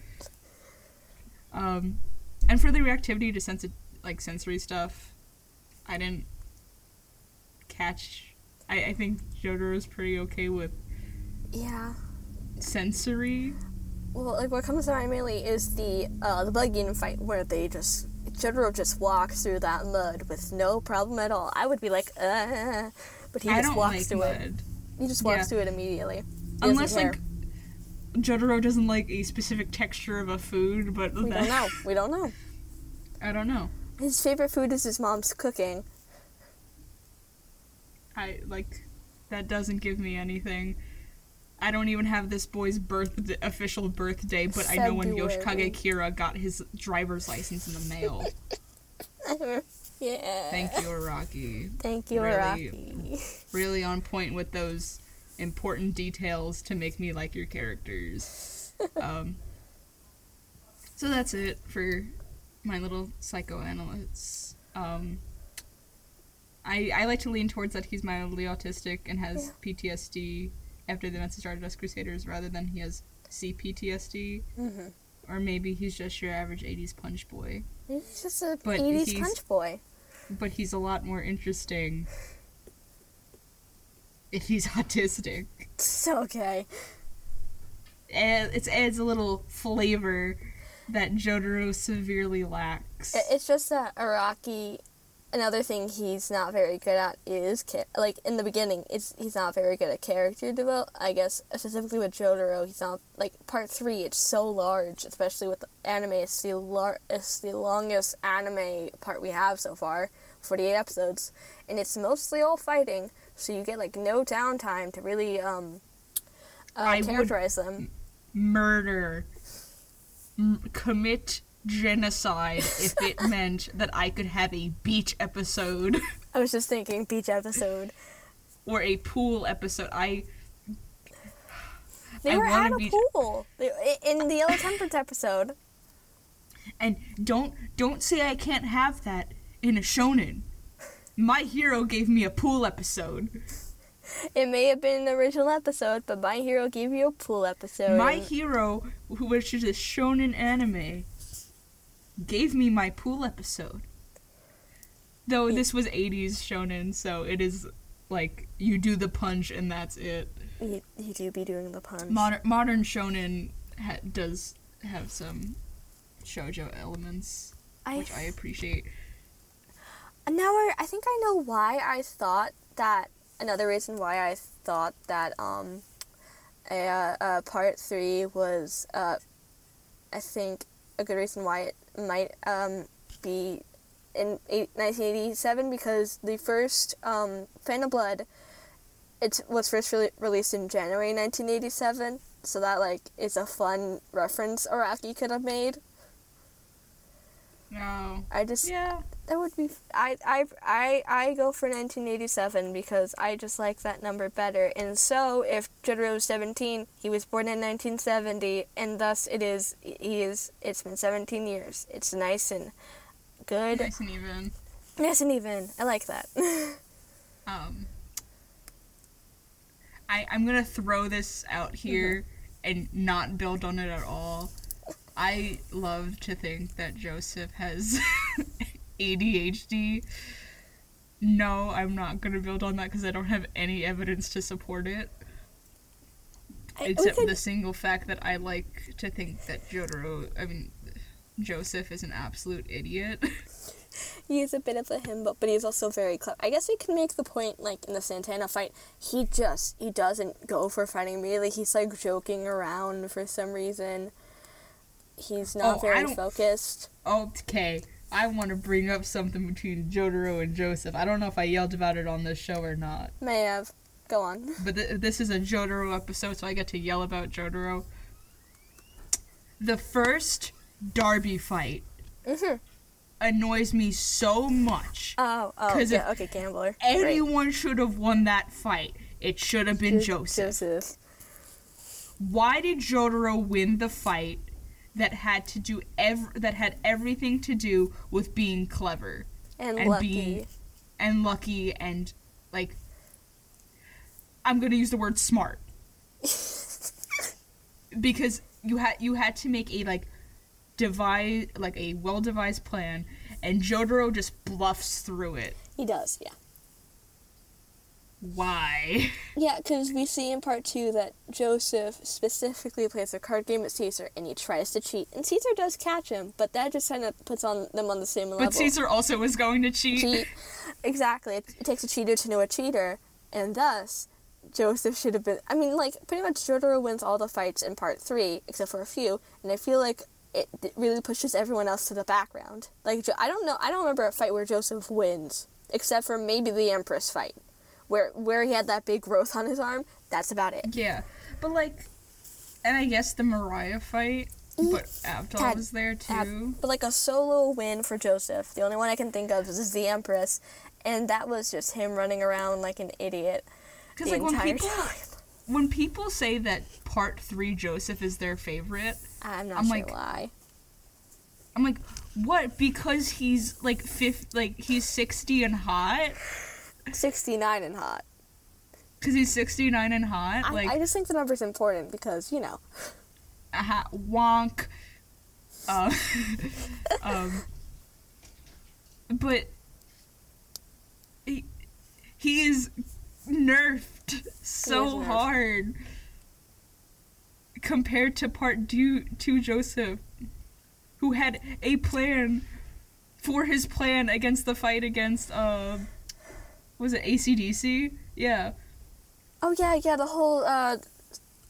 Um, and for the reactivity to sensi- like sensory stuff, I didn't catch. I, I think is pretty okay with yeah. sensory. Well, like what comes to mind mainly is the uh, the buggy fight where they just Jotaro just walks through that mud with no problem at all. I would be like, uh, but he I just walks like through it. He just walks Yeah. through it immediately. He Unless like Jotaro doesn't like a specific texture of a food, but we that, don't know. We don't know. I don't know. His favorite food is his mom's cooking. I like that doesn't give me anything. I don't even have this boy's birth official birthday, but I know when February. Yoshikage Kira got his driver's license in the mail. yeah. Thank you, Araki. Thank you, Really- Araki. Really on point with those important details to make me like your characters. Um, so that's it for my little psychoanalysts. Um, I I like to lean towards that he's mildly autistic and has PTSD after the events of Stardust Crusaders, rather than he has CPTSD, hmm or maybe he's just your average '80s punch boy. He's just a But 80s punch boy. But he's a lot more interesting if he's autistic. It's okay. Add- It adds a little flavor that Jotaro severely lacks. It's just that Araki, another thing he's not very good at is like in the beginning, it's he's not very good at character develop. I guess specifically with Jotaro, he's not like part three. It's so large, especially with the anime. It's the lar- it's the longest anime part we have so far, forty eight episodes, and it's mostly all fighting. So you get like no downtime to really um uh, characterize them. Murder. M- commit genocide if it meant that I could have a beach episode I was just thinking beach episode. or a pool episode. I They I were at a be- pool in the Yellow Temperance episode. and don't don't say I can't have that in a shonen. My hero gave me a pool episode. It may have been an original episode, but My Hero gave you a pool episode. My hero, which is a shonen anime, gave me my pool episode. Though this was 80s shonen, so it is like you do the punch and that's it. you, you do be doing the punch. Modern modern shonen ha- does have some shojo elements, I, which I appreciate. And now I, I think I know why I thought that. Another reason why I thought that um, a, uh, uh, part three was, uh, I think, a good reason why it might um, be in eight, 1987 because the first um, Phantom Blood it was first re- released in January 1987, so that like is a fun reference Araki could have made. No. I just Yeah. That would be I I I I go for 1987 because I just like that number better. And so if Jotaro was 17, he was born in 1970 and thus it is he is it's been 17 years. It's nice and good. Nice and even. Nice and even. I like that. Um. I I'm gonna throw this out here and not build on it at all. I love to think that Joseph has ADHD. No, I'm not gonna build on that because I don't have any evidence to support it. I- Except the single fact that I like to think that Jotaro, I mean, Joseph is an absolute idiot. he is a bit of a himbo, but he's also very clever. I guess we can make the point, like in the Santana fight, he just he doesn't go for fighting immediately. He's like joking around for some reason. He's not Oh, very focused. Okay, I want to bring up something between Jotaro and Joseph. I don't know if I yelled about it on this show or not, May have. Go on. but th- this is a Jotaro episode, so I get to yell about Jotaro. The first Darby fight Mhm. annoys me so much. Oh, oh, yeah, okay, gambler. Anyone should have won that fight. It should have been Joseph. Joseph. Why did Jotaro win the fight that had to do ev- that had everything to do with being clever? And, And lucky. being- and lucky and like I'm gonna use the word smart because you had you had to make a like devise like a well devised plan and Jotaro just bluffs through it. he does, yeah. Why? Yeah, because we see in part two that Joseph specifically plays a card game with Caesar and he tries to cheat. And Caesar does catch him, but that just kind of puts on them on the same level. But Caesar also was going to cheat. cheat. Exactly. It, it takes a cheater to know a cheater, and thus Joseph should have been. I mean, like pretty much Jotaro wins all the fights in part three, except for a few, and I feel like it d- really pushes everyone else to the background. Like I don't know, I don't remember a fight where Joseph wins, except for maybe the Empress fight, where where he had that big growth on his arm. That's about it. Yeah, but like, and I guess the Mariah fight, but Abdul was there Ab- too. but like a solo win for Joseph. The only one I can think of is the Empress, and that was just him running around like an idiot Because like when people time. when people say that part three Joseph is their favorite, I'm not I'm sure like- why. I'm like, what? Because he's like fifth, like he's sixty and hot. 69 and hot. Because he's sixty nine and hot. I, like, I just think the number's important because, you know. aha, wonk. Um, um, but he, he is nerfed so nerfed. hard compared to part two, two Joseph, who had a plan for his plan against the fight against, uh, was it ACDC? Yeah. Oh, yeah, yeah, the whole uh,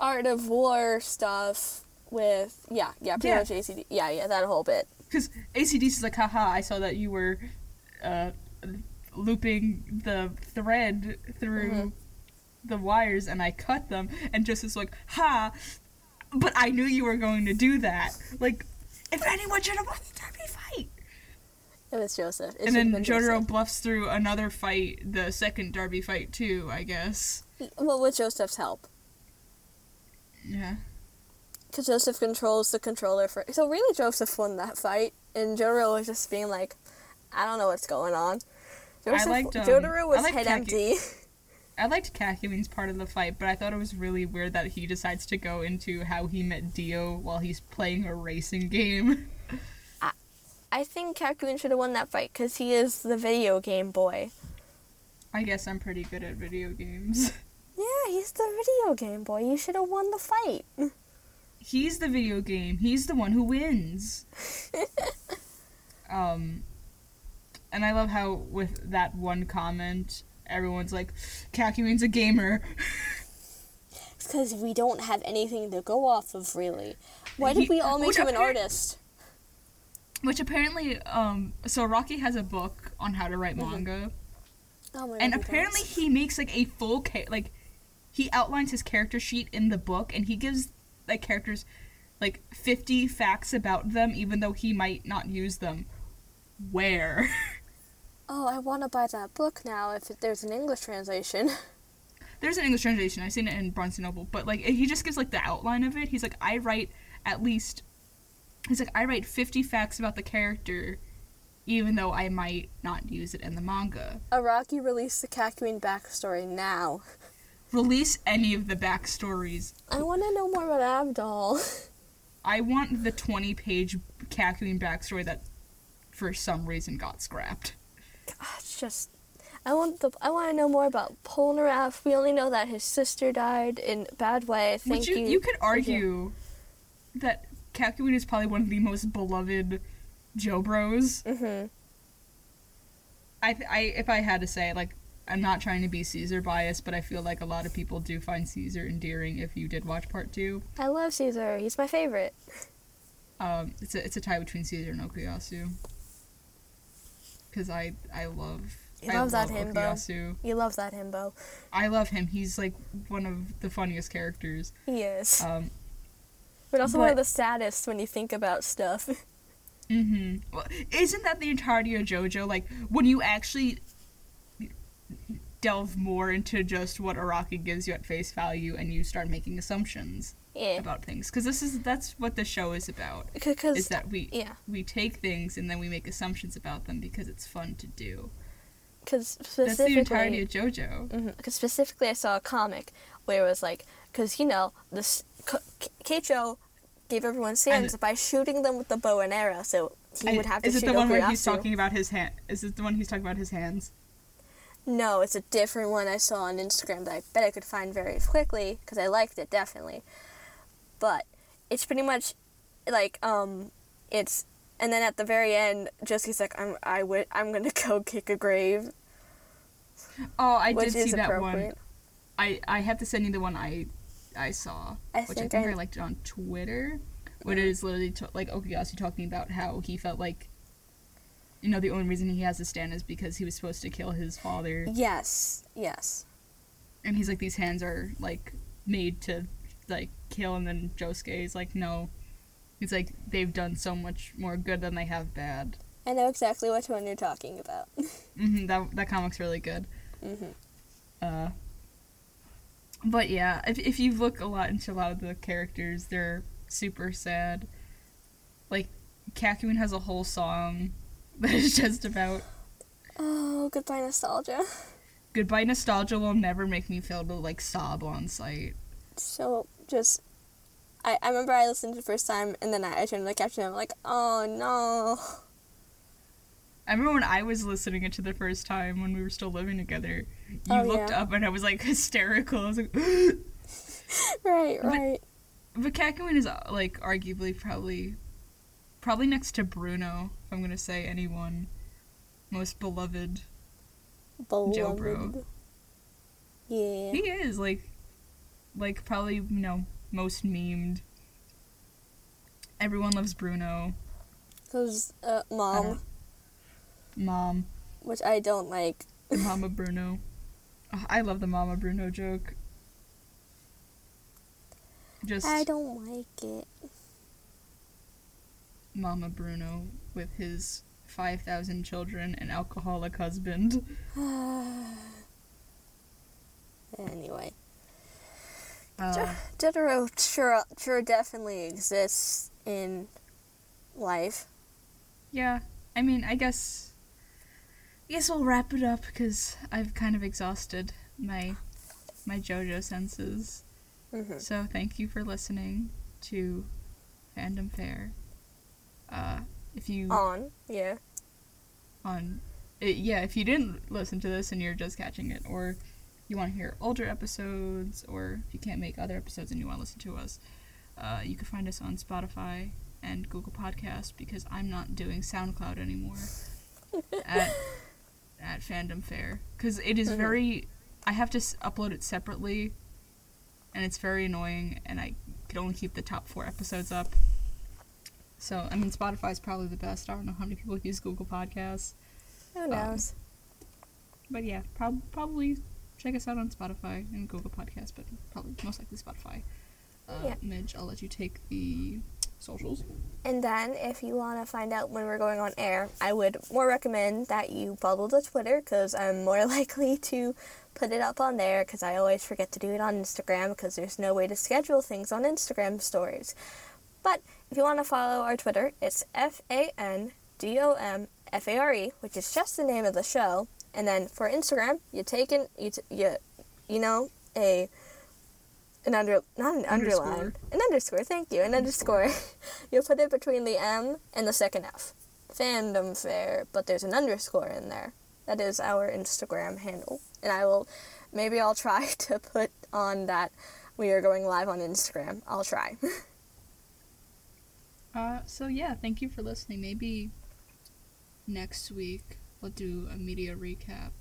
Art of War stuff with, yeah, yeah, pretty Yeah. much ACD. Yeah, yeah, that whole bit. Because ACDC is like, haha, I saw that you were uh, looping the thread through Mhm. the wires and I cut them. And just is like, ha, but I knew you were going to do that. Like, if anyone should have won the Darby fight. It was Joseph. It and then Jotaro Joseph. bluffs through another fight, the second Darby fight, too, I guess. Well, with Joseph's help. Yeah. Because Joseph controls the controller for. So, really, Joseph won that fight. And Jotaro was just being like, I don't know what's going on. Joseph, liked, um, Jotaro was I liked head Kaki- empty. I liked Kakyoin's part of the fight, but I thought it was really weird that he decides to go into how he met Dio while he's playing a racing game. I think Kakyoin should have won that fight because he is the video game boy. I guess I'm pretty good at video games. Yeah, he's the video game boy. You should have won the fight. He's the video game. He's the one who wins. um And I love how with that one comment, everyone's like, Kakyoin's a gamer. because we don't have anything to go off of, really. Why He- did we all make him an artist? Which apparently, um, so Araki has a book on how to write Mhm. manga. Oh my and God, apparently does. he makes like a full ca- like he outlines his character sheet in the book and he gives like characters like 50 facts about them even though he might not use them where Oh, I want to buy that book now if there's an English translation. there's an english translation i've seen it in Barnes and Noble but like he just gives like the outline of it he's like i write at least he's like i write 50 facts about the character even though i might not use it in the manga Araki released the Kakyoin backstory now. release any of the backstories I want to know more about Abdal. I want the 20 page Kakyoin backstory that for some reason got scrapped. it's just I want the I want to know more about Polnareff. We only know that his sister died in a bad way. Thank Which you, you. you could argue that Kakyoin is probably one of the most beloved Joe Bros. Mhm. I, th- I if I had to say like I'm not trying to be Caesar biased, but I feel like a lot of people do find Caesar endearing if you did watch part two. I love Caesar. He's my favorite. Um, it's a it's a tie between Caesar and Okuyasu. Cause I I love You I love that himbo. Okuyasu. You love that himbo. I love him. He's like one of the funniest characters. He is. Um, but also one of the saddest when you think about stuff. hmm Well, isn't that the entirety of JoJo? Like when you actually delve more into just what Araki gives you at face value, and you start making assumptions yeah. about things, because this is that's what the show is about. Cause, Is that we yeah. we take things and then we make assumptions about them because it's fun to do. Because That's the entirety of JoJo. Because specifically, I saw a comic where it was like, because you know, this Keicho gave everyone stands And- by shooting them with the bow and arrow, so he would have to is it the one where he's talking about his hand? Is it the one he's talking about his hands? No, it's a different one I saw on Instagram that I bet I could find very quickly because I liked it definitely. But it's pretty much like um, it's and then at the very end, Josie's like, "I'm I would I'm gonna go kick a grave," Oh, I did see that one. I I have to send you the one I I saw, I which I think I- I, liked it on Twitter. When it is literally to, like Okuyasu talking about how he felt like, you know, the only reason he has a stand is because he was supposed to kill his father, Yes, yes, and he's like, these hands are like made to like kill, and then Josuke is like, no, it's like they've done so much more good than they have bad. I know exactly which one you're talking about. hmm that that comic's really good. hmm Uh, but yeah, if if you look a lot into a lot of the characters, they're super sad. Like Kakyoin has a whole song that is just about Oh, goodbye nostalgia. goodbye nostalgia will never make me feel to like sob on sight. So just, I, I remember I listened to the first time and then I, I turned to the caption and I'm like, oh no. I remember when I was listening it to the first time when we were still living together. You Oh, looked yeah. up and I was like hysterical. I was like, Right, But- right. but is like arguably probably, probably next to Bruno. If I'm gonna say anyone, most beloved. Joe Bro. Yeah. He is like, like probably you know most memed. Everyone loves Bruno. Because uh, mom, Mom, which I don't like. the Mama Bruno. Oh, I love the Mama Bruno joke. Just I don't like it. Mama Bruno with his five thousand children and alcoholic husband. anyway, Uh, Jotaro sure, sure definitely exists in life. yeah, I mean, I guess. I guess we'll wrap it up because I've kind of exhausted my my JoJo senses. hmm So thank you for listening to FandomFare. Uh, if you On, yeah. on, it, yeah, if you didn't listen to this and you're just catching it, or you want to hear older episodes, or if you can't make other episodes and you want to listen to us, uh, you can find us on Spotify and Google Podcast because I'm not doing SoundCloud anymore. at at FandomFare because it is Mhm. very. I have to s- upload it separately, and it's very annoying. And I could only keep the top four episodes up. So I mean, Spotify is probably the best. I don't know how many people use Google Podcasts, Who knows? but yeah, prob- probably check us out on Spotify and Google Podcasts, but probably most likely Spotify. Uh, Yeah. Midge, I'll let you take the socials. And then, if you want to find out when we're going on air, I would more recommend that you follow the Twitter because I'm more likely to put it up on there because I always forget to do it on Instagram because there's no way to schedule things on Instagram stories. But if you want to follow our Twitter, it's F A N D O M F A R E, which is just the name of the show. And then for Instagram, you take in you t- you you know a an under not an Underscore. underline an underscore. Thank you, an underscore. you'll put it between the M and the second F. FandomFare, but there's an underscore in there. That is our Instagram handle, and I will maybe I'll try to put on that we are going live on Instagram. I'll try. Uh, so yeah, thank you for listening. Maybe next week we'll do a media recap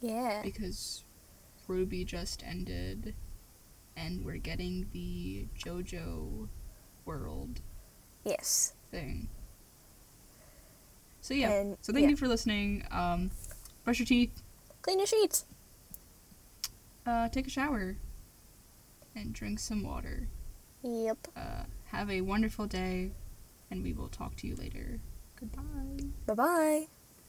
yeah. because Ruby just ended, and we're getting the JoJo World Yes. thing. So yeah, And- so thank yeah. you for listening. Um, brush your teeth, Clean your sheets. uh, take a shower, and drink some water. Yep. Uh, have a wonderful day, and we will talk to you later. Goodbye. Bye bye.